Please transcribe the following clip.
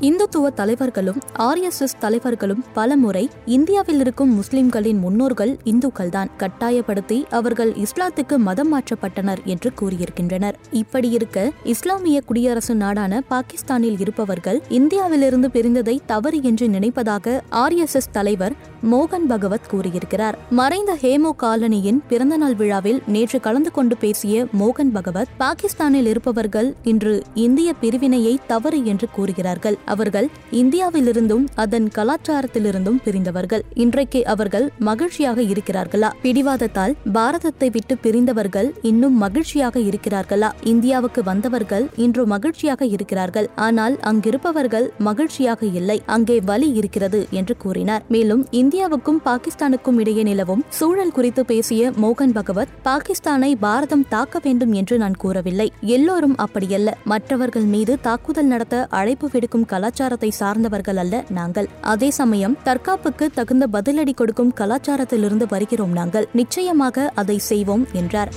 இந்துத்துவ தலைவர்களும் ஆர்எஸ்எஸ் தலைவர்களும் பலமுறை இந்தியாவில் இருக்கும் முஸ்லிம்களின் முன்னோர்கள் இந்துக்கள்தான் கட்டாயப்படுத்தி அவர்கள் இஸ்லாத்துக்கு மதம் மாற்றப்பட்டனர் என்று கூறியிருக்கின்றனர். இப்படி இருக்க இஸ்லாமிய குடியரசு நாடான பாகிஸ்தானில் இருப்பவர்கள் இந்தியாவிலிருந்து பிரிந்ததை தவறு என்று நினைப்பதாக ஆர்எஸ்எஸ் தலைவர் மோகன் பகவத் கூறியிருக்கிறார். மறைந்த ஹேமோ காலனியின் பிறந்தநாள் விழாவில் நேற்று கலந்து கொண்டு பேசிய மோகன் பகவத் பாகிஸ்தானில் இருப்பவர்கள் இன்று இந்திய பிரிவினையை தவறு என்று கூறுகிறார்கள். அவர்கள் இந்தியாவிலிருந்தும் அதன் கலாச்சாரத்திலிருந்தும் பிரிந்தவர்கள். இன்றைக்கு அவர்கள் மகிழ்ச்சியாக இருக்கிறார்களா? பிடிவாதத்தால் பாரதத்தை விட்டு பிரிந்தவர்கள் இன்னும் மகிழ்ச்சியாக இருக்கிறார்களா? இந்தியாவுக்கு வந்தவர்கள் இன்று மகிழ்ச்சியாக இருக்கிறார்கள். ஆனால் அங்கிருப்பவர்கள் மகிழ்ச்சியாக இல்லை. அங்கே வலி இருக்கிறது என்று கூறினார். மேலும் இந்தியாவுக்கும் பாகிஸ்தானுக்கும் இடையே நிலவும் சூழல் குறித்து பேசிய மோகன் பகவத் பாகிஸ்தானை பாரதம் தாக்க வேண்டும் என்று நான் கூறவில்லை. எல்லோரும் அப்படியல்ல. மற்றவர்கள் மீது தாக்குதல் நடத்த அழைப்பு விடுக்கும் கலாச்சாரத்தை சார்ந்தவர்கள் அல்ல நாங்கள். அதே சமயம் தற்காப்புக்கு தகுந்த பதிலடி கொடுக்கும் கலாச்சாரத்திலிருந்து வருகிறோம் நாங்கள். நிச்சயமாக அதை செய்வோம் என்றார்.